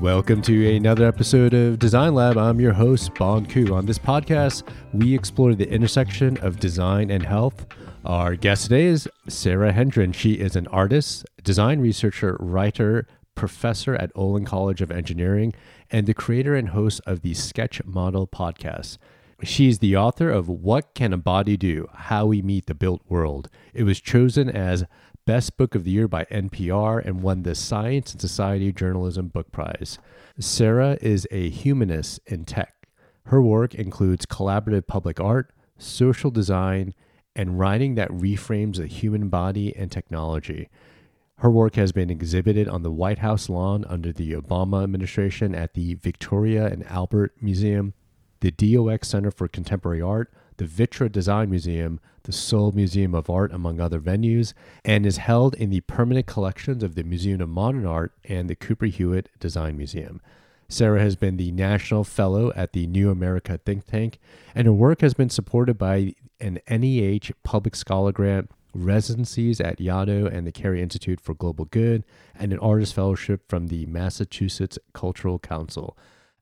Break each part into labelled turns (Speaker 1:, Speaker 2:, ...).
Speaker 1: Welcome to another episode of Design Lab. I'm your host, Bon Ku. On this podcast, we explore the intersection of design and health. Our guest today is Sara Hendren. She is an artist, design researcher, writer, professor at Olin College of Engineering, and the creator and host of the Sketch Model podcast. She's the author of What Can a Body Do? How We Meet the Built World. It was chosen as Best Book of the Year by NPR and won the Science in Society Journalism Book Prize. Sara is a humanist in tech. Her work includes collaborative public art, social design, and writing that reframes the human body and technology. Her work has been exhibited on the White House lawn under the Obama administration at the Victoria and Albert Museum, the DOX Center for Contemporary Art, the Vitra Design Museum, the Seoul Museum of Art, among other venues, and is held in the permanent collections of the Museum of Modern Art and the Cooper Hewitt Design Museum. Sara has been the National Fellow at the New America think tank, and her work has been supported by an NEH Public Scholar Grant residencies at Yaddo and the Carey Institute for Global Good, and an artist fellowship from the Massachusetts Cultural Council.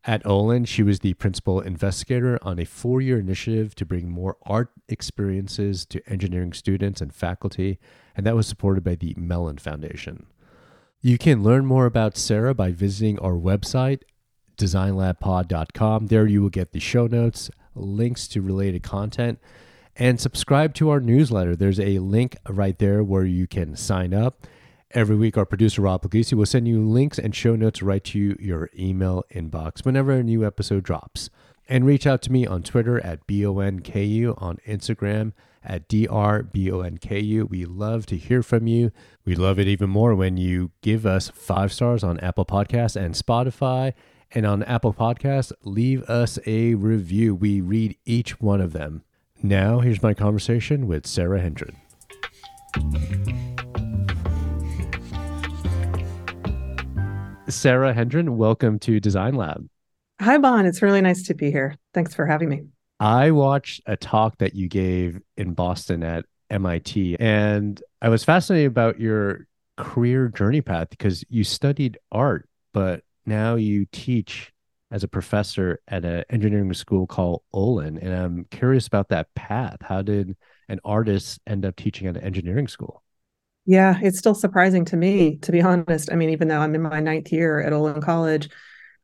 Speaker 1: At Olin, she was the principal investigator on a four year initiative to bring more art experiences to engineering students and faculty, and that was supported by the Mellon Foundation. You can learn more about Sara by visiting our website, designlabpod.com. There you will get the show notes, links to related content, and subscribe to our newsletter. There's a link right there where you can sign up. Every week, our producer Rob Puglisi will send you links and show notes right to your email inbox whenever a new episode drops. And reach out to me on Twitter at BONKU, on Instagram at DRBONKU. We love to hear from you. We love it even more when you give us five stars on Apple Podcasts and Spotify. And on Apple Podcasts, leave us a review. We read each one of them. Now, here's my conversation with Sara Hendren. Sara Hendren, welcome to Design Lab.
Speaker 2: Hi, Bon. It's really nice to be here. Thanks for having me.
Speaker 1: I watched a talk that you gave in Boston at MIT, and I was fascinated about your career journey path because you studied art, but now you teach as a professor at an engineering school called Olin. And I'm curious about that path. How did an artist end up teaching at an engineering school?
Speaker 2: Yeah, it's still surprising to me, to be honest. I mean, even though I'm in my ninth year at Olin College,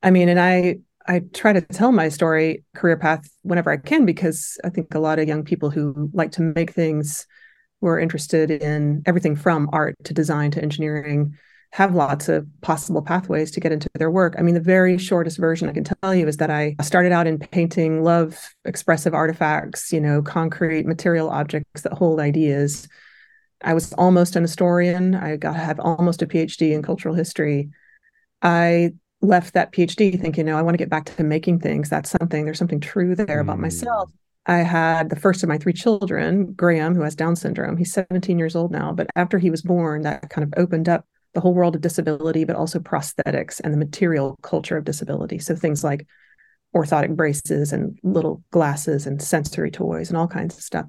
Speaker 2: I mean, and I I try to tell my story, career path, whenever I can, because I think a lot of young people who like to make things, who are interested in everything from art to design to engineering, have lots of possible pathways to get into their work. I mean, the very shortest version I can tell you is that I started out in painting, love expressive artifacts, you know, concrete material objects that hold ideas I was almost an historian. I got to have almost a PhD in cultural history. I left that PhD thinking, no, I want to get back to making things. That's something, there's something true there about myself. Mm. I had the first of my three children, Graham, who has Down syndrome. He's 17 years old now. But after he was born, that kind of opened up the whole world of disability, but also prosthetics and the material culture of disability. So things like orthotic braces and little glasses and sensory toys and all kinds of stuff.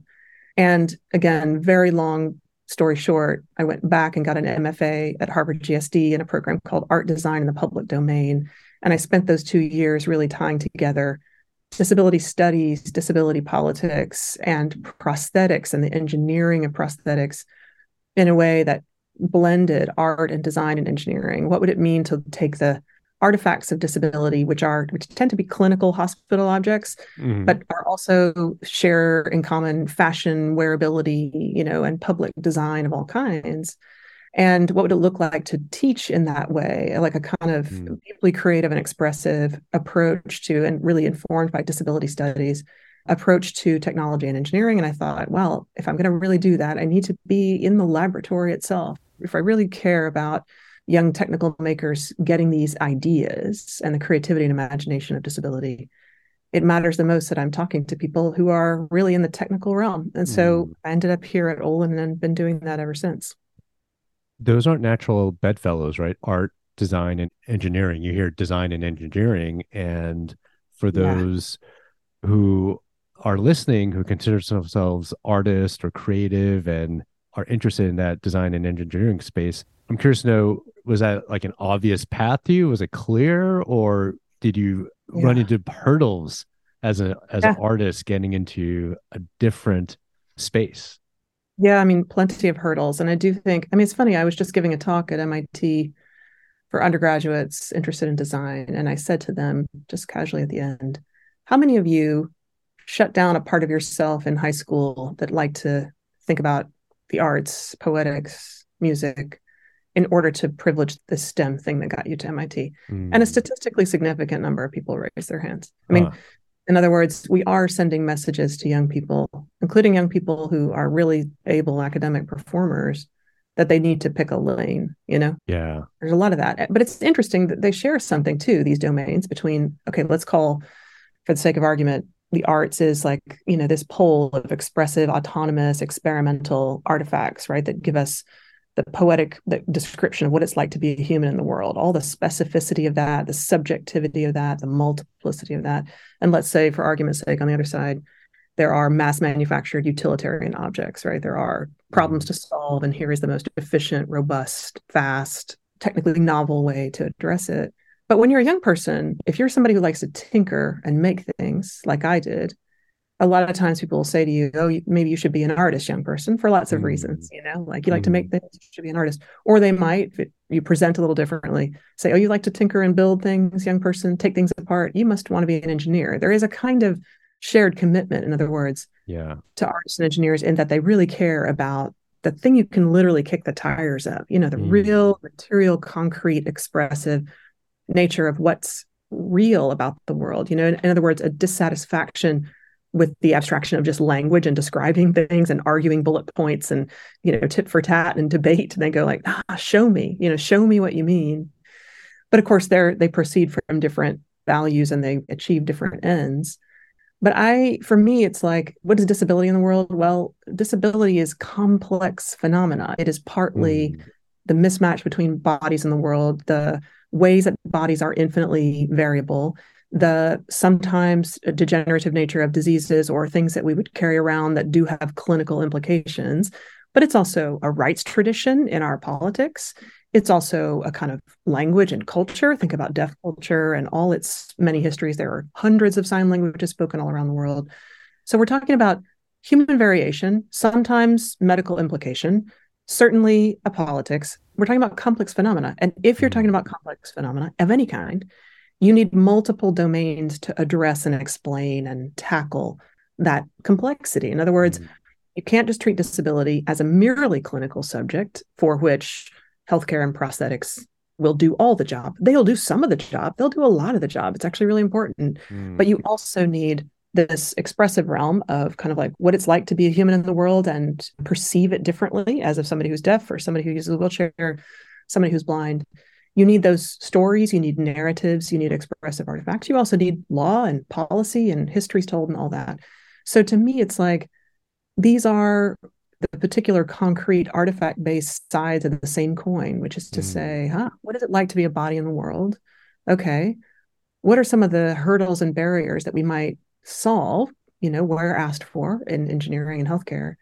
Speaker 2: And again, very long story short, I went back and got an MFA at Harvard GSD in a program called Art Design in the Public Domain. And I spent those two years really tying together disability studies, disability politics, and prosthetics and the engineering of prosthetics in a way that blended art and design and engineering. What would it mean to take the artifacts of disability, which are which tend to be clinical hospital objects, mm-hmm. but are also share in common fashion, wearability, you know, and public design of all kinds. And what would it look like to teach in that way, like a kind of mm. deeply creative and expressive approach to, and really informed by disability studies, approach to technology and engineering? And I thought, well, if I'm going to really do that, I need to be in the laboratory itself. If I really care about young technical makers getting these ideas and the creativity and imagination of disability it matters the most that i'm talking to people who are really in the technical realm and so mm. i ended up here at olin and been doing that ever since
Speaker 1: those aren't natural bedfellows right art design and engineering you hear design and engineering and for those yeah. who are listening who consider themselves artists or creative and are interested in that design and engineering space I'm curious to know was that like an obvious path to you? Was it clear, or did you yeah. run into hurdles as a as yeah. an artist getting into a different space?
Speaker 2: Yeah, I mean, plenty of hurdles, and I do think. I mean, it's funny. I was just giving a talk at MIT for undergraduates interested in design, and I said to them just casually at the end, "How many of you shut down a part of yourself in high school that liked to think about the arts, poetics, music, in order to privilege the STEM thing that got you to MIT. Mm. And a hmm. statistically significant number of people raise their hands. I mean, huh. in other words, we are sending messages to young people, including young people who are really able academic performers, that they need to pick a lane, you know?
Speaker 1: Yeah.
Speaker 2: There's a lot of that. But it's interesting that they share something too, these domains between, okay, let's call, for the sake of argument, the arts is like, you know, this pole of expressive, autonomous, experimental artifacts, right? That give us the poetic the description of what it's like to be a human in the world, all the specificity of that, the subjectivity of that, the multiplicity of that. And let's say, for argument's sake, on the other side, there are mass manufactured utilitarian objects, right? There are problems to solve, and here is the most efficient, robust, fast, technically novel way to address it. But when you're a young person, if you're somebody who likes to tinker and make things like I did, a lot of times people will say to you, "Oh, maybe you should be an artist, young person," for lots of mm. reasons. You know, like you like mm. to make mm. things, you should be an artist. Or they might, if it, you present a little differently, say, "Oh, you like to tinker and build things, young person, take things apart. You must want to be an engineer." There is a kind of shared commitment, in other words,
Speaker 1: yeah,
Speaker 2: to artists and engineers, in that they really care about the thing you can literally kick the tires of. You know, the mm. real material, concrete, expressive nature of what's real about the world. You know, in, in other words, a dissatisfaction with the abstraction of just language and describing things and arguing bullet points and you know tit for tat and debate and they go like ah show me you know show me what you mean. But of course they're they proceed from different values and they achieve different ends. But i for me it's like what is disability in the world? Well disability is complex phenomena. It is partly mm. the mismatch between bodies in the world the ways that bodies are infinitely variable the sometimes degenerative nature of diseases or things that we would carry around that do have clinical implications. But it's also a rights tradition in our politics. It's also a kind of language and culture. Think about deaf culture and all its many histories. There are hundreds of sign languages spoken all around the world. So we're talking about human variation, sometimes medical implication, certainly a politics. We're talking about complex phenomena. And if you're mm-hmm. talking about complex phenomena of any kind, you need multiple domains to address and explain and tackle that complexity. In other words, mm-hmm. you can't just treat disability as a merely clinical subject for which healthcare and prosthetics will do all the job. They'll do some of the job, they'll do a lot of the job. It's actually really important. Mm-hmm. But you also need this expressive realm of kind of like what it's like to be a human in the world and perceive it differently as of somebody who's deaf or somebody who uses a wheelchair, somebody who's blind you need those stories, you need narratives, you need expressive artifacts. You also need law and policy and histories told and all that. So to me, it's like these are the particular concrete artifact based sides of the same coin, which is to mm. say, huh, what is it like to be a body in the world? Okay. What are some of the hurdles and barriers that we might solve, you know, we're asked for in engineering and healthcare?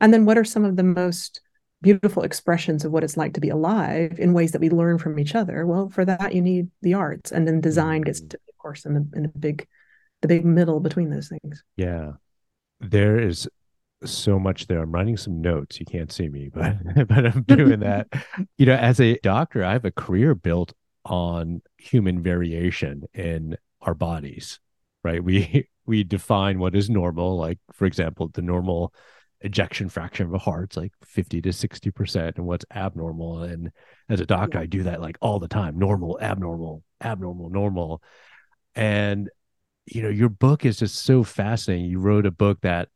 Speaker 2: And then what are some of the most beautiful expressions of what it's like to be alive in ways that we learn from each other. Well for that you need the arts and then design gets mm. to of course in the in a big the big middle between those things.
Speaker 1: Yeah. There is so much there. I'm writing some notes. You can't see me but but i'm doing that. You know as a doctor i have a career built on human variation in our bodies right? We we define what is normal like for example the normal ejection fraction of a heart's like 50 to 60 percent and what's abnormal. And as a doctor i do that like all the time. Normal abnormal abnormal normal. And you know your book is just so fascinating. You wrote a book that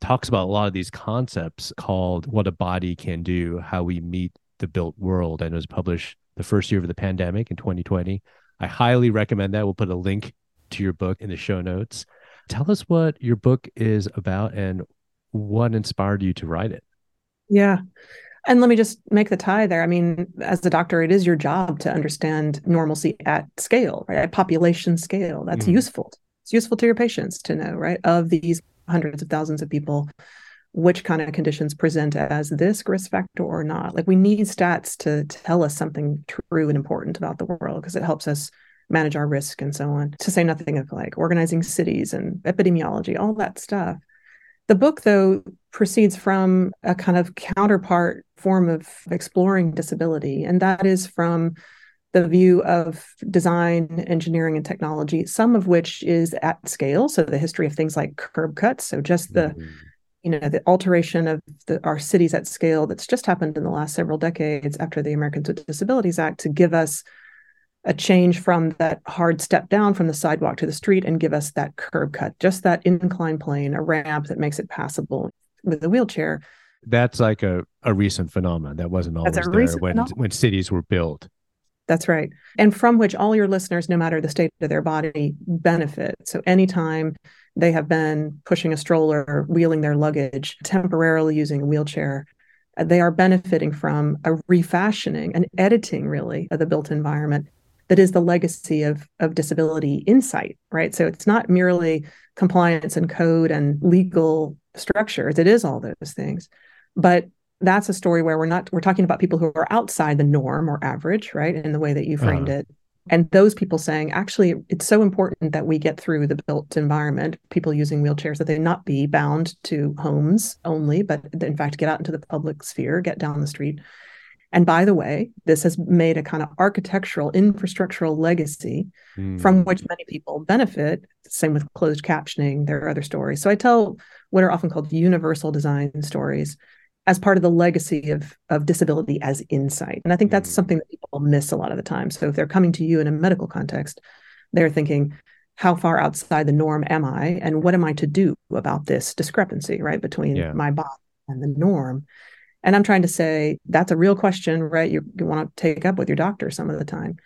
Speaker 1: talks about a lot of these concepts called what a body can do how we meet the built world and it was published the first year of the pandemic in 2020 i highly recommend that. We'll put a link to your book in the show notes. Tell us what your book is about and what inspired you to write it?
Speaker 2: Yeah. And let me just make the tie there. I mean, as a doctor, it is your job to understand normalcy at scale, right? At population scale. That's mm. useful. It's useful to your patients to know, right? Of these hundreds of thousands of people, which kind of conditions present as this risk factor or not. Like we need stats to tell us something true and important about the world because it helps us manage our risk and so on. To say nothing of like organizing cities and epidemiology, all that stuff. The book, though, proceeds from a kind of counterpart form of exploring disability, and that is from the view of design, engineering, and technology, some of which is at scale. So the history of things like curb cuts. So just the mm-hmm you know the alteration of the, our cities at scale that's just happened in the last several decades after the Americans with Disabilities Act to give us a change from that hard step down from the sidewalk to the street and give us that curb cut, just that incline plane, a ramp that makes it passable with a wheelchair.
Speaker 1: That's like a, a recent phenomenon that wasn't always there when, phenomenon. when cities were built.
Speaker 2: That's right. And from which all your listeners, no matter the state of their body, benefit. So anytime they have been pushing a stroller, wheeling their luggage, temporarily using a wheelchair. Uh, they are benefiting from a refashioning, an editing really of the built environment that is the legacy of, of disability insight, right? So it's not merely compliance and code and legal structures, it is all those things. But that's a story where we're not we're talking about people who are outside the norm or average right in the way that you framed uh-huh. it and those people saying actually it's so important that we get through the built environment people using wheelchairs that they not be bound to homes only but in fact get out into the public sphere get down the street and by the way this has made a kind of architectural infrastructural legacy mm. from which many people benefit same with closed captioning there are other stories so i tell what are often called universal design stories as part of the legacy of of disability as insight and i think that's mm. something that people miss a lot of the time so if they're coming to you in a medical context they're thinking how far outside the norm am i and what am i to do about this discrepancy right between yeah. my body and the norm and i'm trying to say that's a real question right you, you want to take up with your doctor some of the time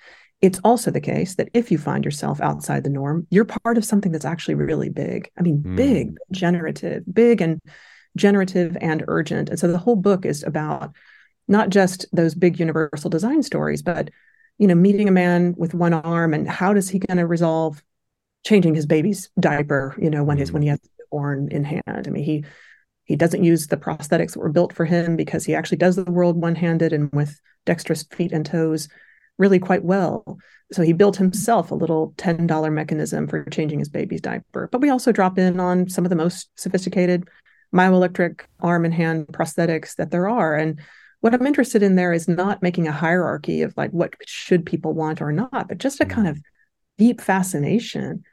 Speaker 2: it's also the case that if you find yourself outside the norm you're part of something that's actually really big i mean mm. big generative big and generative and urgent. And so the whole book is about not just those big universal design stories, but you know, meeting a man with one arm and how does he going to resolve changing his baby's diaper, you know, when his when he has born in hand. I mean, he he doesn't use the prosthetics that were built for him because he actually does the world one-handed and with dexterous feet and toes really quite well. So he built himself a little $10 mechanism for changing his baby's diaper. But we also drop in on some of the most sophisticated myoelectric arm and hand prosthetics that there are. And what I'm interested in there is not making a hierarchy of like what should people want or not, but just a kind mm-hmm. of deep fascination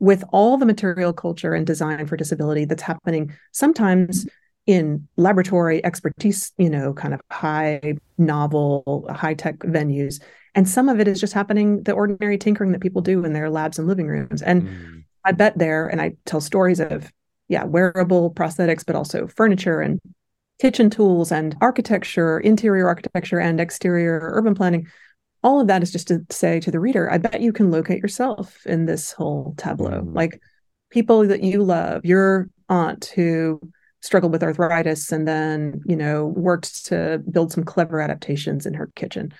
Speaker 2: with all the material culture and design for disability that's happening sometimes in laboratory expertise, you know, kind of high novel, high tech venues. And some of it is just happening the ordinary tinkering that people do in their labs and living rooms. And mm. I bet there, and I tell stories of yeah, wearable prosthetics, but also furniture and kitchen tools and architecture, interior architecture and exterior urban planning. All of that is just to say to the reader, I bet you can locate yourself in this whole tableau. Mm. Like people that you love, your aunt who struggled with arthritis and then, you know, worked to build some clever adaptations in her kitchen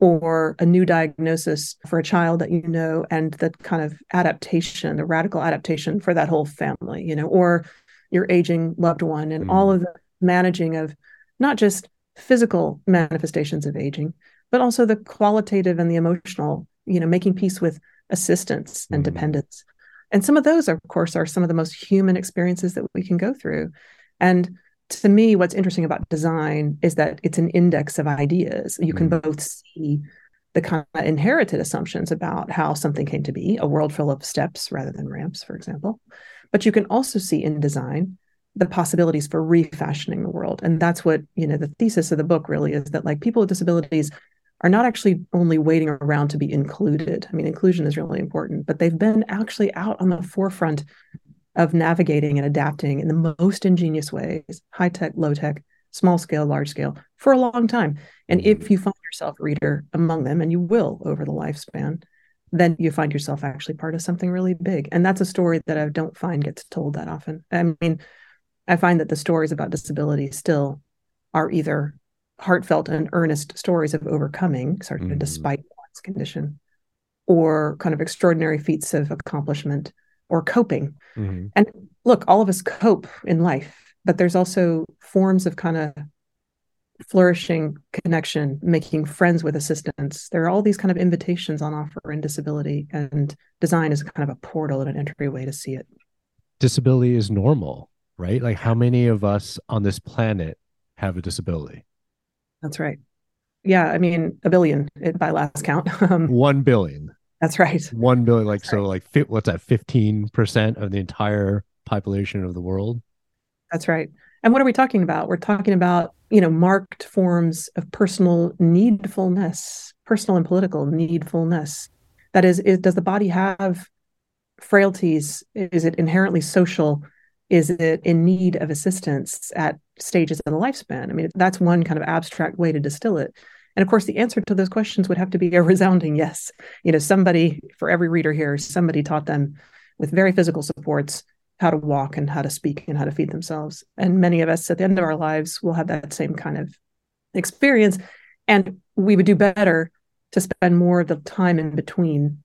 Speaker 2: or a new diagnosis for a child that you know and the kind of adaptation the radical adaptation for that whole family you know or your aging loved one and mm. all of the managing of not just physical manifestations of aging but also the qualitative and the emotional you know making peace with assistance and mm. dependence and some of those of course are some of the most human experiences that we can go through and to me, what's interesting about design is that it's an index of ideas. You can mm. both see the kind of inherited assumptions about how something came to be, a world full of steps rather than ramps, for example. But you can also see in design the possibilities for refashioning the world. And that's what, you know, the thesis of the book really is that like people with disabilities are not actually only waiting around to be included. I mean, inclusion is really important, but they've been actually out on the forefront of navigating and adapting in the most ingenious ways, high tech, low tech, small scale, large scale, for a long time. And if mm-hmm. you find yourself reader among them, and you will over the lifespan, then you find yourself actually part of something really big. And that's a story that I don't find gets told that often. I mean, I find that the stories about disability still are either heartfelt and earnest stories of overcoming, sort of mm-hmm. despite one's condition, or kind of extraordinary feats of accomplishment or coping. Mm-hmm. And look, all of us cope in life, but there's also forms of kind of flourishing connection, making friends with assistants. There are all these kind of invitations on offer in disability, and design is kind of a portal and an entryway to see it.
Speaker 1: Disability is normal, right? Like, how many of us on this planet have a disability?
Speaker 2: That's right. Yeah, I mean, a billion by last count. Um,
Speaker 1: One billion.
Speaker 2: That's right.
Speaker 1: One billion, like
Speaker 2: That's
Speaker 1: so,
Speaker 2: right.
Speaker 1: like what's that? Fifteen percent of the entire population of the world.
Speaker 2: That's right. And what are we talking about? We're talking about, you know, marked forms of personal needfulness, personal and political needfulness. That is, is does the body have frailties? Is it inherently social? Is it in need of assistance at stages of the lifespan? I mean, that's one kind of abstract way to distill it. And of course, the answer to those questions would have to be a resounding yes. You know, somebody, for every reader here, somebody taught them with very physical supports how to walk and how to speak and how to feed themselves. And many of us at the end of our lives will have that same kind of experience. And we would do better to spend more of the time in between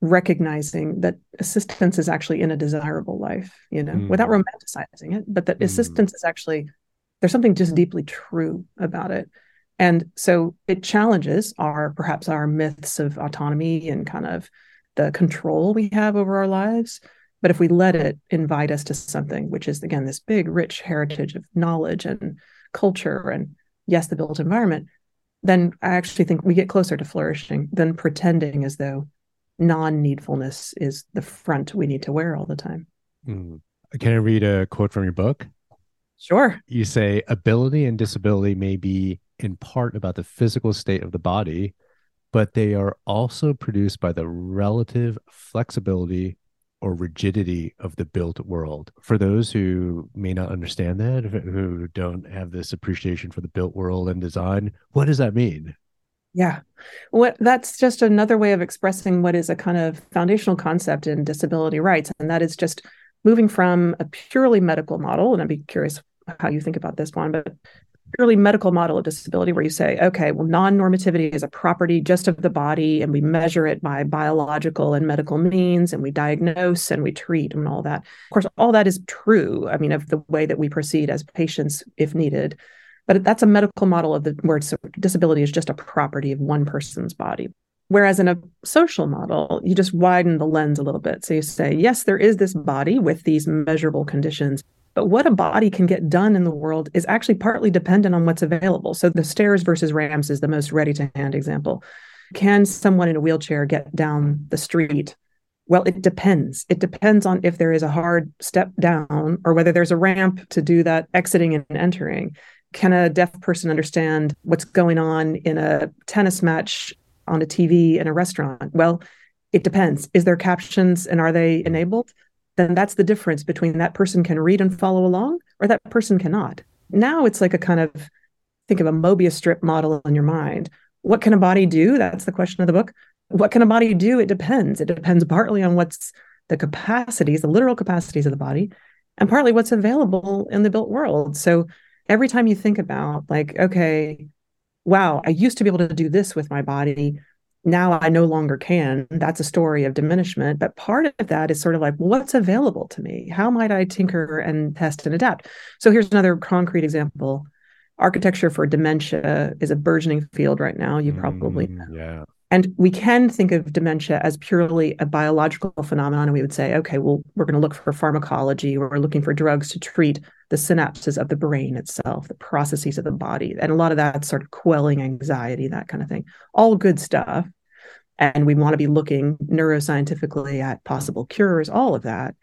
Speaker 2: recognizing that assistance is actually in a desirable life, you know,
Speaker 1: Mm.
Speaker 2: without romanticizing it, but that
Speaker 1: Mm.
Speaker 2: assistance is actually, there's something just deeply true about it. And so it challenges our perhaps our myths of autonomy and kind of the control we have over our lives. But if we let it invite us to something, which is again this big, rich heritage of knowledge and culture and yes, the built environment, then I actually think we get closer to flourishing than pretending as though non-needfulness is the front we need to wear all the time.
Speaker 1: Mm. Can I read a quote from your book?
Speaker 2: Sure.
Speaker 1: You say ability and disability may be in part about the physical state of the body, but they are also produced by the relative flexibility or rigidity of the built world. For those who may not understand that, who don't have this appreciation for the built world and design, what does that mean?
Speaker 2: Yeah. What that's just another way of expressing what is a kind of foundational concept in disability rights. And that is just moving from a purely medical model. And I'd be curious how you think about this one, but purely medical model of disability where you say, okay, well, non-normativity is a property just of the body, and we measure it by biological and medical means, and we diagnose and we treat and all that. Of course, all that is true. I mean, of the way that we proceed as patients if needed. But that's a medical model of the where disability is just a property of one person's body. Whereas in a social model, you just widen the lens a little bit. So you say, yes, there is this body with these measurable conditions, but what a body can get done in the world is actually partly dependent on what's available. So the stairs versus ramps is the most ready to hand example. Can someone in a wheelchair get down the street? Well, it depends. It depends on if there is a hard step down or whether there's a ramp to do that exiting and entering. Can a deaf person understand what's going on in a tennis match on a TV in a restaurant? Well, it depends. Is there captions and are they enabled? Then that's the difference between that person can read and follow along or that person cannot. Now it's like a kind of think of a Mobius strip model in your mind. What can a body do? That's the question of the book. What can a body do? It depends. It depends partly on what's the capacities, the literal capacities of the body, and partly what's available in the built world. So every time you think about, like, okay, wow, I used to be able to do this with my body. Now I no longer can. That's a story of diminishment. But part of that is sort of like, what's available to me? How might I tinker and test and adapt? So here's another concrete example. Architecture for dementia is a burgeoning field right now. You probably
Speaker 1: Mm, yeah.
Speaker 2: and we can think of dementia as purely a biological phenomenon. And we would say, okay, well, we're going to look for pharmacology, we're looking for drugs to treat the synapses of the brain itself, the processes of the body. And a lot of that sort of quelling anxiety, that kind of thing. All good stuff. And we want to be looking neuroscientifically at possible cures, all of that.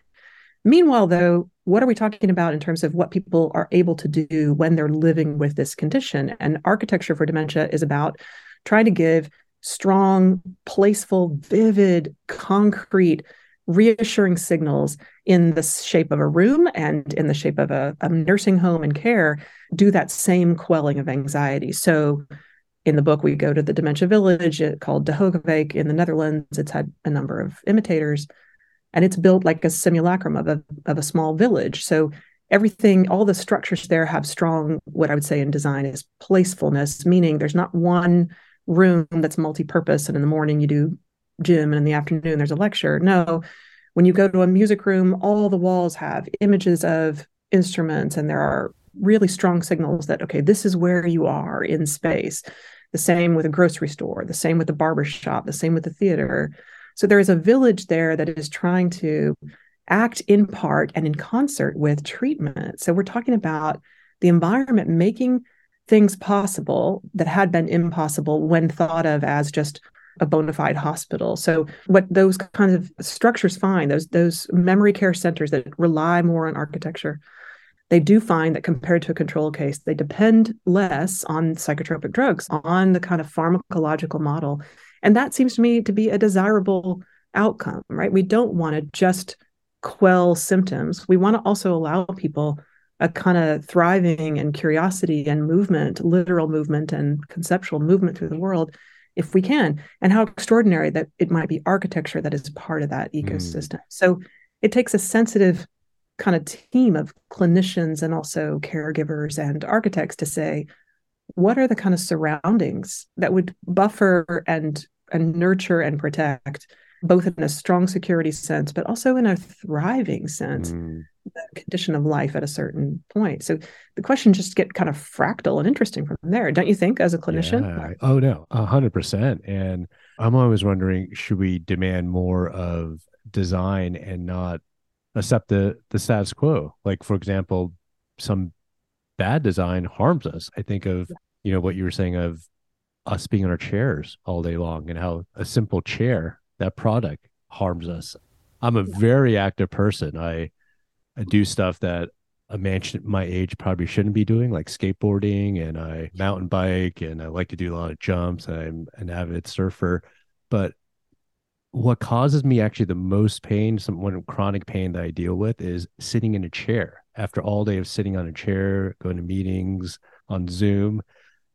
Speaker 2: Meanwhile, though, what are we talking about in terms of what people are able to do when they're living with this condition? And architecture for dementia is about trying to give strong, placeful, vivid, concrete, reassuring signals in the shape of a room and in the shape of a, a, nursing home and care do that same quelling of anxiety. So in the book, we go to the dementia village called De Hogeweyk in the Netherlands. It's had a number of imitators and it's built like a simulacrum of a, of a small village. So everything, all the structures there have strong, what I would say in design is placefulness, meaning there's not one room that's multi-purpose and in the morning you do gym and in the afternoon there's a lecture. No when you go to a music room all the walls have images of instruments and there are really strong signals that okay this is where you are in space. The same with a grocery store the same with the barber shop the same with the theater. So there is a village there that is trying to act in part and in concert with treatment. So we're talking about the environment making things possible that had been impossible when thought of as just a bona fide hospital. So what those kinds of structures find, those those memory care centers that rely more on architecture, they do find that compared to a control case, they depend less on psychotropic drugs, on the kind of pharmacological model. And that seems to me to be a desirable outcome, right? We don't want to just quell symptoms. We want to also allow people a kind of thriving and curiosity and movement, literal movement and conceptual movement through the world if we can. And how extraordinary that it might be architecture that is part of that ecosystem. Mm. So it takes a sensitive kind of team of clinicians and also caregivers and architects to say, what are the kind of surroundings that would buffer and and nurture and protect both in a strong security sense but also in a thriving sense mm condition of life at a certain point. So the questions just get kind of fractal and interesting from there, don't you think, as a clinician?
Speaker 1: Yeah. Oh no, a hundred percent. And I'm always wondering, should we demand more of design and not accept the the status quo? Like, for example, some bad design harms us. I think of you know what you were saying of us being on our chairs all day long and how a simple chair, that product harms us. I'm a very active person. I I do stuff that a man my age probably shouldn't be doing, like skateboarding and I mountain bike and I like to do a lot of jumps. I'm an avid surfer. But what causes me actually the most pain, some one chronic pain that I deal with is sitting in a chair. After all day of sitting on a chair, going to meetings on Zoom,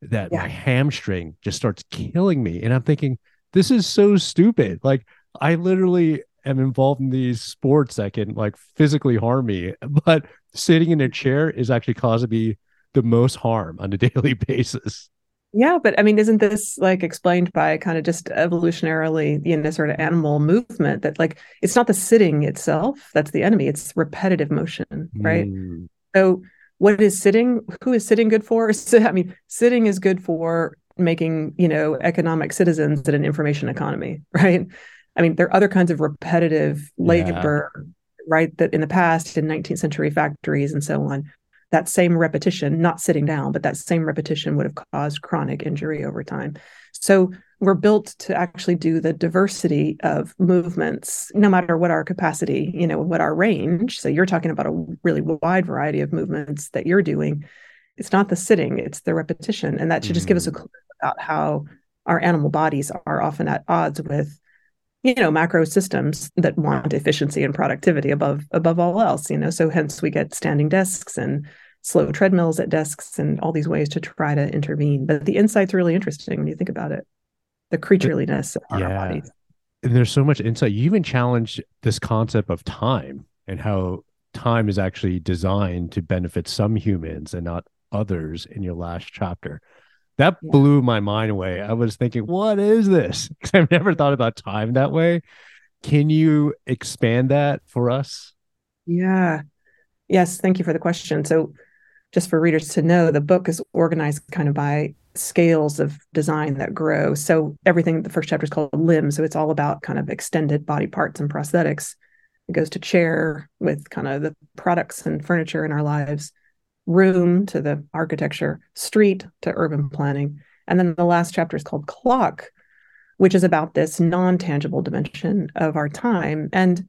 Speaker 1: that yeah. my hamstring just starts killing me. And I'm thinking, this is so stupid. Like I literally am involved in these sports that can like physically harm me, but sitting in a chair is actually causing me the most harm on a daily basis.
Speaker 2: Yeah, but I mean, isn't this like explained by kind of just evolutionarily, you know, sort of animal movement that like it's not the sitting itself that's the enemy, it's repetitive motion, right? Mm. So, what is sitting? Who is sitting good for? I mean, sitting is good for making, you know, economic citizens in an information economy, right? I mean, there are other kinds of repetitive labor, yeah. right? That in the past, in 19th century factories and so on, that same repetition, not sitting down, but that same repetition would have caused chronic injury over time. So we're built to actually do the diversity of movements, no matter what our capacity, you know, what our range. So you're talking about a really wide variety of movements that you're doing. It's not the sitting, it's the repetition. And that should just give us a mm. clue about how our animal bodies are often at odds with you know macro systems that want efficiency and productivity above above all else you know? So hence we get standing desks and slow treadmills at desks and all these ways to try to intervene. But the insight's really interesting when you think about it the creatureliness of yeah. our bodies.
Speaker 1: And there's so much insight. You even challenge this concept of time and how time is actually designed to benefit some humans and not others in your last chapter that blew my mind away. I was thinking, what is this? I've never thought about time that way. Can you expand that for us?
Speaker 2: Yeah. Yes. Thank you for the question. So, just for readers to know, the book is organized kind of by scales of design that grow. So, everything, the first chapter is called Limb. So, it's all about kind of extended body parts and prosthetics. It goes to chair with kind of the products and furniture in our lives room to the architecture, street to urban planning. And then the last chapter is called Clock, which is about this non tangible dimension of our time. And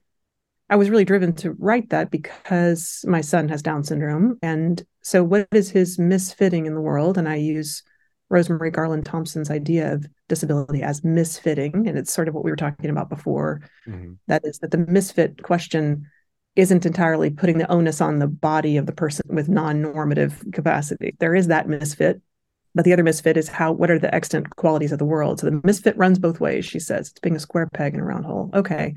Speaker 2: I was really driven to write that because my son has Down syndrome. And so, what is his misfitting in the world? And I use Rosemarie Garland Thomson's idea of disability as misfitting. And it's sort of what we were talking about before. Mm-hmm. That is, that the misfit question isn't entirely putting the onus on the body of the person with non-normative capacity. There is that misfit, but the other misfit is how what are the extant qualities of the world. So the misfit runs both ways, she says. It's being a square peg in a round hole. Okay.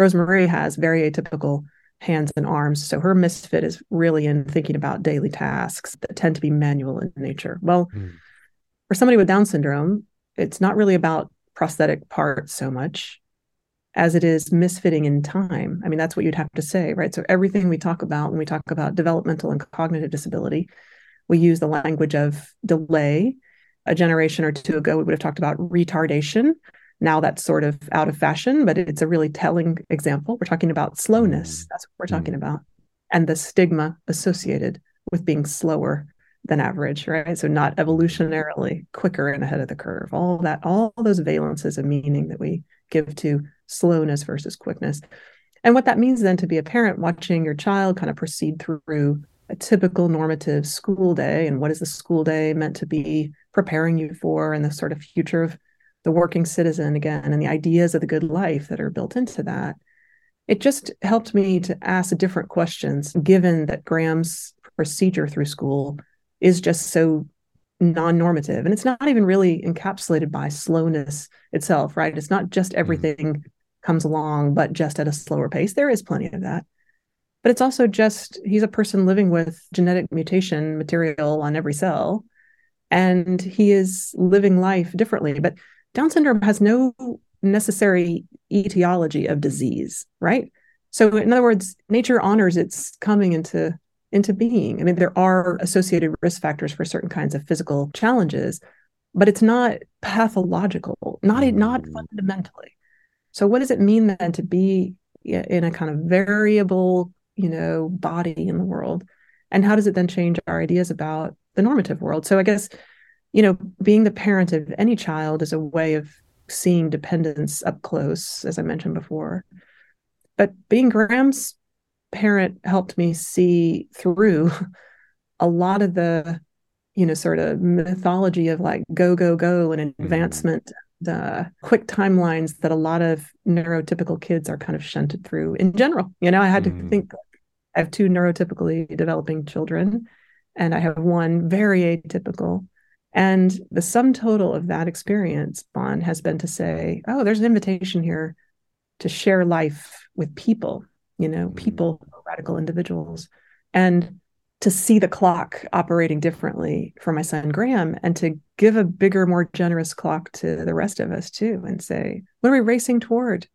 Speaker 2: Rosemarie has very atypical hands and arms. So her misfit is really in thinking about daily tasks that tend to be manual in nature. Well, mm. for somebody with Down syndrome, it's not really about prosthetic parts so much as it is misfitting in time. I mean, that's what you'd have to say, right? So everything we talk about when we talk about developmental and cognitive disability, we use the language of delay. A generation or two ago, we would have talked about retardation. Now that's sort of out of fashion, but it's a really telling example. We're talking about slowness. Mm. That's what we're talking mm. about. And the stigma associated with being slower than average, right? So not evolutionarily quicker and ahead of the curve. All that, all those valences of meaning that we give to slowness versus quickness. And what that means then to be a parent watching your child kind of proceed through a typical normative school day and what is the school day meant to be preparing you for and the sort of future of the working citizen again and the ideas of the good life that are built into that it just helped me to ask different questions given that graham's procedure through school is just so non-normative and it's not even really encapsulated by slowness itself right it's not just mm-hmm. everything mm. comes along but just at a slower pace there is plenty of that but it's also just he's a person living with genetic mutation material on every cell and he is living life differently but down syndrome has no necessary etiology of disease right so in other words nature honors its coming into into being. I mean, there are associated risk factors for certain kinds of physical challenges, but it's not pathological, not not mm. fundamentally. So, what does it mean then to be in a kind of variable, you know, body in the world, and how does it then change our ideas about the normative world? So, I guess, you know, being the parent of any child is a way of seeing dependence up close, as I mentioned before. But being Graham's parent helped me see through a lot of the you know sort of mythology of like go go go and mm-hmm. advancement the quick timelines that a lot of neurotypical kids are kind of shunted through in general you know i had mm. to think i have two neurotypically developing children and i have one very atypical and the sum total of that experience Bon has been to say oh there's an invitation here to share life with people you know, mm-hmm. people, radical individuals. And to see the clock operating differently for my son Graham and to give a bigger, more generous clock to the rest of us too and say, what are we racing toward?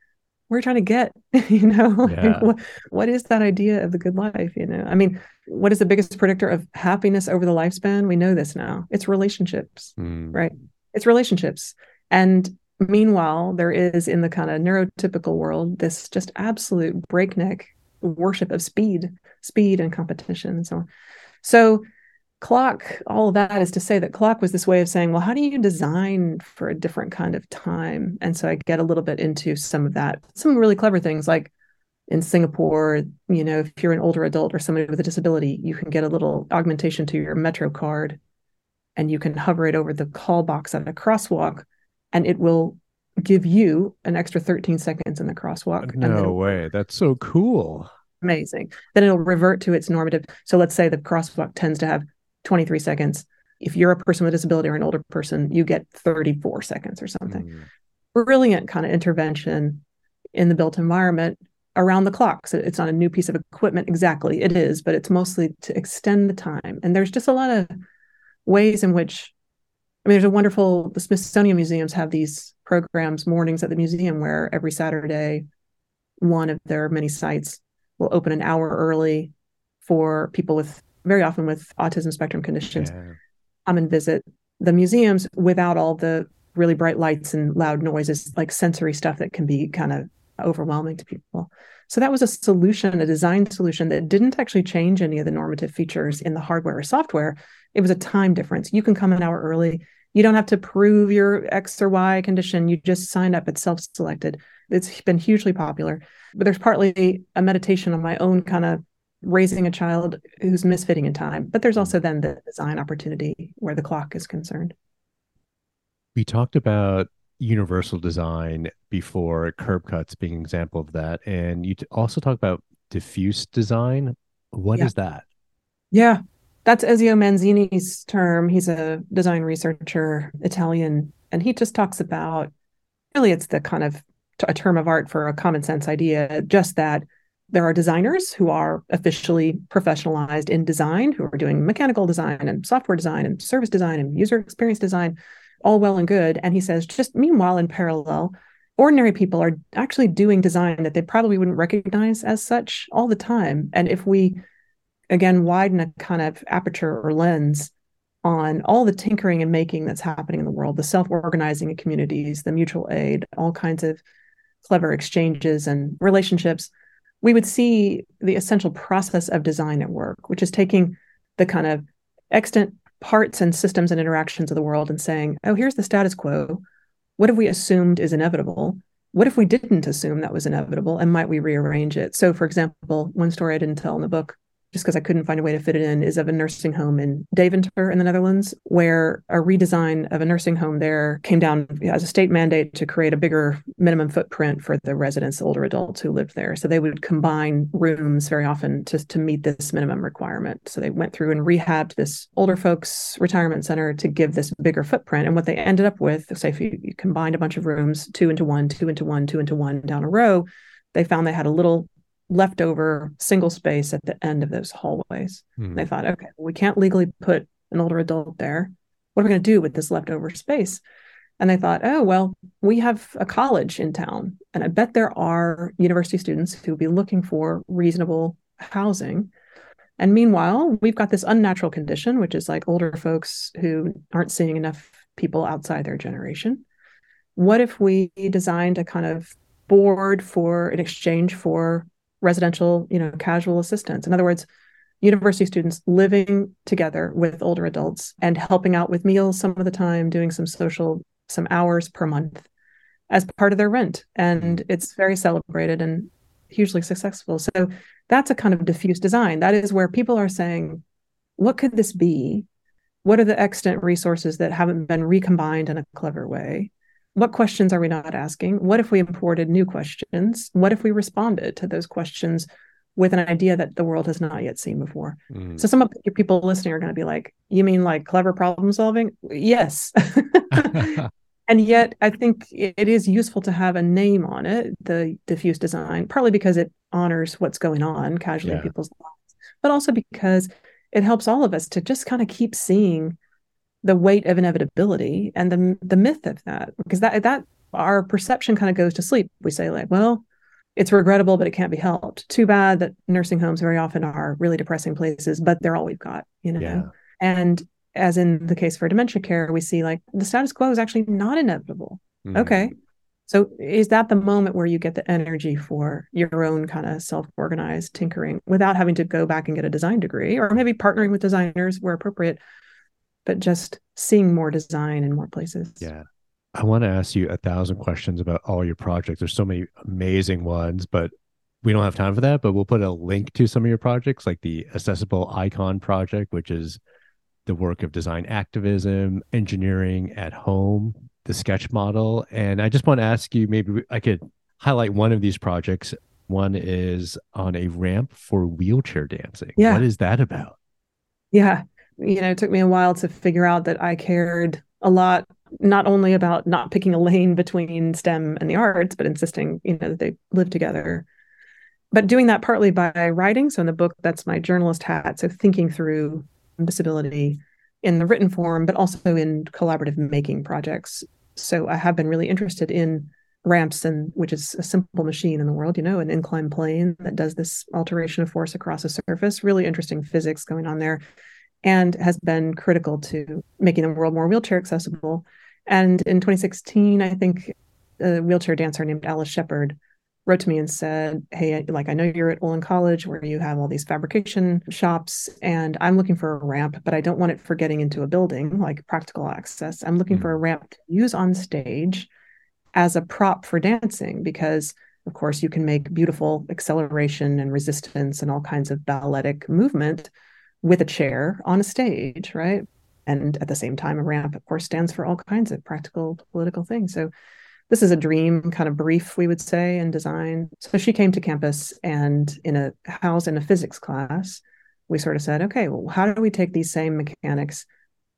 Speaker 2: We're trying to get, you know, yeah. like, what, what is that idea of the good life? You know, I mean, what is the biggest predictor of happiness over the lifespan? We know this now. It's relationships, mm. right? It's relationships. And Meanwhile, there is in the kind of neurotypical world this just absolute breakneck worship of speed, speed and competition and so on. So clock, all of that is to say that clock was this way of saying, well, how do you design for a different kind of time? And so I get a little bit into some of that, some really clever things like in Singapore, you know, if you're an older adult or somebody with a disability, you can get a little augmentation to your Metro card and you can hover it over the call box at a crosswalk and it will give you an extra 13 seconds in the crosswalk.
Speaker 1: No way. That's so cool.
Speaker 2: Amazing. Then it'll revert to its normative. So let's say the crosswalk tends to have 23 seconds. If you're a person with a disability or an older person, you get 34 seconds or something. Mm. Brilliant kind of intervention in the built environment around the clock. So it's not a new piece of equipment exactly. It is, but it's mostly to extend the time. And there's just a lot of ways in which I mean, there's a wonderful, the Smithsonian museums have these programs, mornings at the museum, where every Saturday, one of their many sites will open an hour early for people with, very often with autism spectrum conditions, yeah. come and visit the museums without all the really bright lights and loud noises, like sensory stuff that can be kind of overwhelming to people. So that was a solution, a design solution that didn't actually change any of the normative features in the hardware or software. It was a time difference. You can come an hour early. You don't have to prove your X or Y condition. You just sign up. It's self selected. It's been hugely popular. But there's partly a meditation on my own kind of raising a child who's misfitting in time. But there's also then the design opportunity where the clock is concerned.
Speaker 1: We talked about universal design before curb cuts being an example of that and you also talk about diffuse design What yeah. is that
Speaker 2: yeah that's ezio manzini's term he's a design researcher italian and he just talks about really it's the kind of a term of art for a common sense idea just that there are designers who are officially professionalized in design who are doing mechanical design and software design and service design and user experience design all well and good. And he says, just meanwhile, in parallel, ordinary people are actually doing design that they probably wouldn't recognize as such all the time. And if we, again, widen a kind of aperture or lens on all the tinkering and making that's happening in the world, the self organizing of communities, the mutual aid, all kinds of clever exchanges and relationships, we would see the essential process of design at work, which is taking the kind of extant parts and systems and interactions of the world and saying, oh, here's the status quo. What have we assumed is inevitable? What if we didn't assume that was inevitable? And might we rearrange it? So, for example, one story I didn't tell in the book just because I couldn't find a way to fit it in, is of a nursing home in Deventer in the Netherlands, where a redesign of a nursing home there came down as a state mandate to create a bigger minimum footprint for the residents, older adults who lived there. So they would combine rooms very often to, to meet this minimum requirement. So they went through and rehabbed this older folks retirement center to give this bigger footprint. And what they ended up with, say if you, you combined a bunch of rooms, two into one, two into one, two into one down a row, they found they had a little leftover single space at the end of those hallways. Hmm. They thought, okay, well, we can't legally put an older adult there. What are we going to do with this leftover space? And they thought, oh, well, we have a college in town. And I bet there are university students who will be looking for reasonable housing. And meanwhile, we've got this unnatural condition, which is like older folks who aren't seeing enough people outside their generation. What if we designed a kind of board for an exchange for residential, you know, casual assistance. In other words, university students living together with older adults and helping out with meals some of the time, doing some social, some hours per month as part of their rent. And mm-hmm. it's very celebrated and hugely successful. So that's a kind of diffuse design. That is where people are saying, what could this be? What are the extant resources that haven't been recombined in a clever way? What questions are we not asking? What if we imported new questions? What if we responded to those questions with an idea that the world has not yet seen before? Mm. So some of your people listening are going to be like, "You mean like clever problem solving?" Yes. and yet, I think it is useful to have a name on it, the diffuse design, partly because it honors what's going on casually yeah. in people's lives, but also because it helps all of us to just kind of keep seeing the weight of inevitability and the the myth of that because that that our perception kind of goes to sleep. We say like well it's regrettable but it can't be helped. Too bad that nursing homes very often are really depressing places but they're all we've got you know? Yeah. and as in the case for dementia care we see like the status quo is actually not inevitable. Mm-hmm. okay. So is that the moment where you get the energy for your own kind of self-organized tinkering without having to go back and get a design degree or maybe partnering with designers where appropriate but just seeing more design in more places.
Speaker 1: Yeah. I want to ask you a thousand questions about all your projects. There's so many amazing ones, but we don't have time for that. But we'll put a link to some of your projects, like the Accessible Icon Project, which is the work of design activism, engineering at home, the sketch model. And I just want to ask you maybe I could highlight one of these projects. One is on a ramp for wheelchair dancing. Yeah. What is that about?
Speaker 2: Yeah you know, it took me a while to figure out that I cared a lot, not only about not picking a lane between STEM and the arts, but insisting, you know, that they live together. But doing that partly by writing. So in the book, that's my journalist hat. So thinking through disability in the written form, but also in collaborative making projects. So I have been really interested in ramps and which is a simple machine in the world you know an inclined plane that does this alteration of force across a surface really interesting physics going on there and has been critical to making the world more wheelchair accessible. And in 2016, I think a wheelchair dancer named Alice Sheppard wrote to me and said, Hey, like I know you're at Olin College where you have all these fabrication shops, and I'm looking for a ramp, but I don't want it for getting into a building, like practical access. I'm looking mm-hmm. for a ramp to use on stage as a prop for dancing because of course you can make beautiful acceleration and resistance and all kinds of balletic movement with a chair on a stage, right? And at the same time, a ramp, of course, stands for all kinds of practical political things. So this is a dream kind of brief, we would say, in design. So she came to campus and in a house in a physics class, we sort of said, okay, well, how do we take these same mechanics,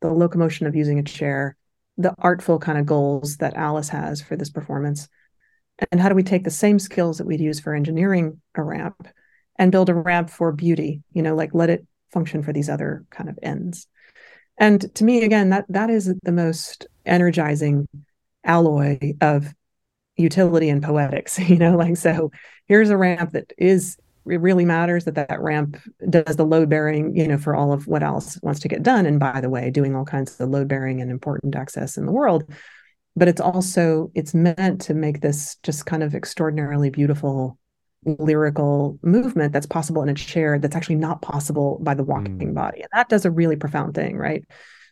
Speaker 2: the locomotion of using a chair, the artful kind of goals that Alice has for this performance, and how do we take the same skills that we'd use for engineering a ramp and build a ramp for beauty, you know, like let it function for these other kind of ends. And to me, again, that that is the most energizing alloy of utility and poetics, you know, like so here's a ramp that is it really matters that that ramp does the load bearing, you know, for all of what else wants to get done. And by the way, doing all kinds of load bearing and important access in the world. But it's also it's meant to make this just kind of extraordinarily beautiful lyrical movement that's possible in a chair that's actually not possible by the walking mm. body. And that does a really profound thing, right?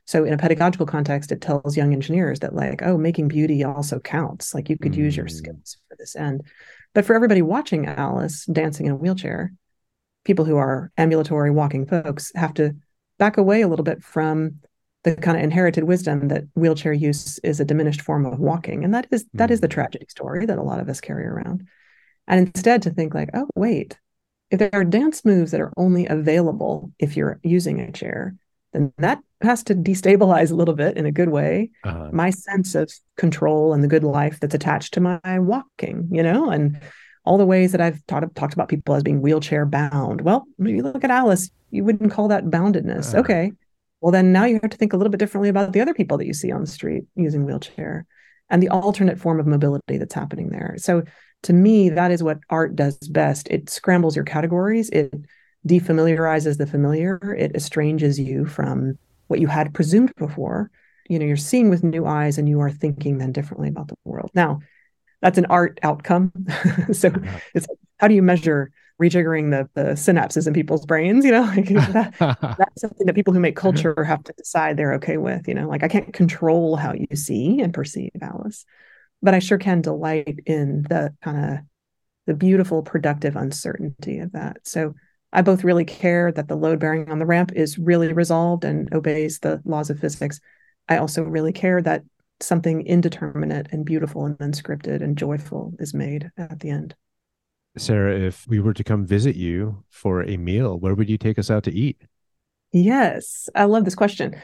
Speaker 2: So in a pedagogical context, it tells young engineers that like, oh, making beauty also counts. Like you could mm. use your mm. skills for this end. But for everybody watching Alice dancing in a wheelchair, people who are ambulatory walking folks have to back away a little bit from the kind of inherited wisdom that wheelchair use is a diminished form of walking. And that is that is the mm. tragedy story that a lot of us carry around. And instead to think like, oh, wait, if there are dance moves that are only available if you're using a chair, then that has to destabilize a little bit in a good way uh-huh. my sense of control and the good life that's attached to my walking you know and all the ways that i've taught, talked about people as being wheelchair bound well you look at alice you wouldn't call that boundedness uh-huh. okay well then now you have to think a little bit differently about the other people that you see on the street using wheelchair and the alternate form of mobility that's happening there so to me that is what art does best. It scrambles your categories. It defamiliarizes the familiar. It estranges you from what you had presumed before. You know you're seeing with new eyes and you are thinking then differently about the world. Now that's an art outcome. So it's how do you measure rejiggering the, the synapses in people's brains? You know like that, that's something that people who make culture have to decide they're okay with you know? Like i can't control how you see and perceive alice but i sure can delight in the kind of the beautiful productive uncertainty of that so I both really care that the load bearing on the ramp is really resolved and obeys the laws of physics. I also really care that something indeterminate and beautiful and unscripted and joyful is made at the end.
Speaker 1: Sara, if we were to come visit you for a meal, where would you take us out to eat?
Speaker 2: Yes, I love this question.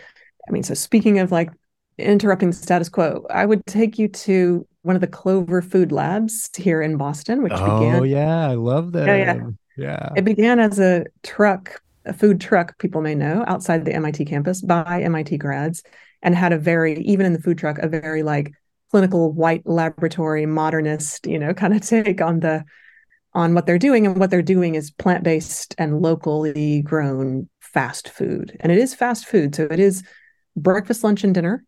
Speaker 2: I mean, so speaking of like interrupting the status quo, I would take you to one of the Clover Food Labs here in Boston, which
Speaker 1: oh,
Speaker 2: began.
Speaker 1: Oh yeah, I love that.
Speaker 2: Yeah, yeah.
Speaker 1: Yeah.
Speaker 2: It began as a truck, a food truck, people may know, outside the MIT campus by MIT grads, and had a very, even in the food truck, a very like clinical white laboratory modernist, you know, kind of take on the on what they're doing. And what they're doing is plant-based and locally grown fast food. And it is fast food. So it is breakfast, lunch, and dinner.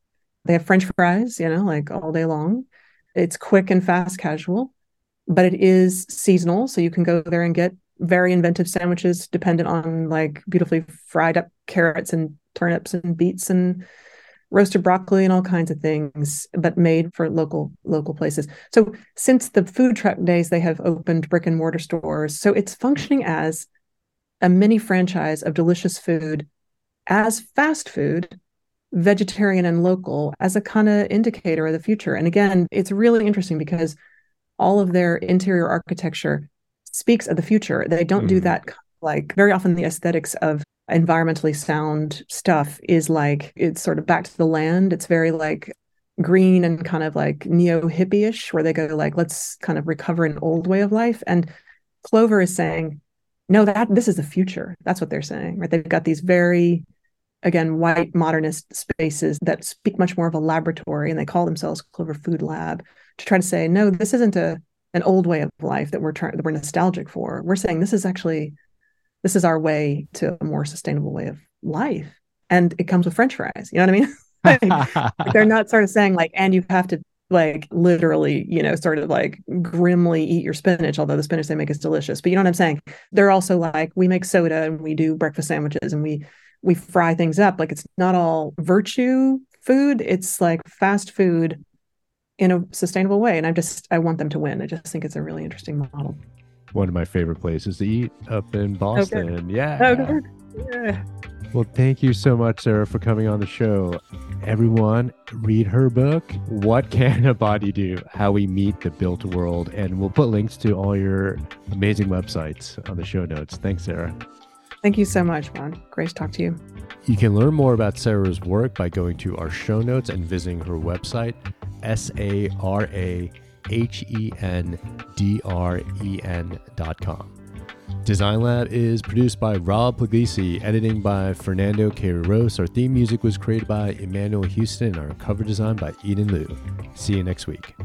Speaker 2: They have French fries, you know, like all day long. It's quick and fast casual, but it is seasonal. So you can go there and get very inventive sandwiches dependent on like beautifully fried up carrots and turnips and beets and roasted broccoli and all kinds of things but made for local local places so since the food truck days they have opened brick and mortar stores so it's functioning as a mini franchise of delicious food as fast food vegetarian and local as a kind of indicator of the future and again it's really interesting because all of their interior architecture speaks of the future. They don't mm. do that like very often the aesthetics of environmentally sound stuff is like it's sort of back to the land. It's very like green and kind of like neo hippie-ish, where they go like, let's kind of recover an old way of life. And Clover is saying, no, that this is the future. That's what they're saying, right? They've got these very again white modernist spaces that speak much more of a laboratory and they call themselves clover food lab to try to say no this isn't a an old way of life that we're trying that we're nostalgic for. We're saying this is actually this is our way to a more sustainable way of life. And it comes with French fries. You know what I mean? like, they're not sort of saying like, and you have to like literally, you know, sort of like grimly eat your spinach, although the spinach they make is delicious. But you know what I'm saying? They're also like, we make soda and we do breakfast sandwiches and we we fry things up. Like it's not all virtue food. It's like fast food in a sustainable way. And I just I want them to win. I just think it's a really interesting model.
Speaker 1: One of my favorite places to eat up in Boston.
Speaker 2: Okay.
Speaker 1: Yeah.
Speaker 2: Okay. Yeah.
Speaker 1: Well, thank you so much, Sara, for coming on the show. Everyone, read her book, What Can a Body Do? How We Meet the Built World. And we'll put links to all your amazing websites on the show notes. Thanks, Sara.
Speaker 2: Thank you so much, Juan. Great to talk to you.
Speaker 1: You can learn more about Sara's work by going to our show notes and visiting her website, S A R A H E N D R E N dot com. Design Lab is produced by Rob Puglisi, editing by Fernando Queiroz. Our theme music was created by Emmanuel Houston, and our cover design by Eden Liu. See you next week.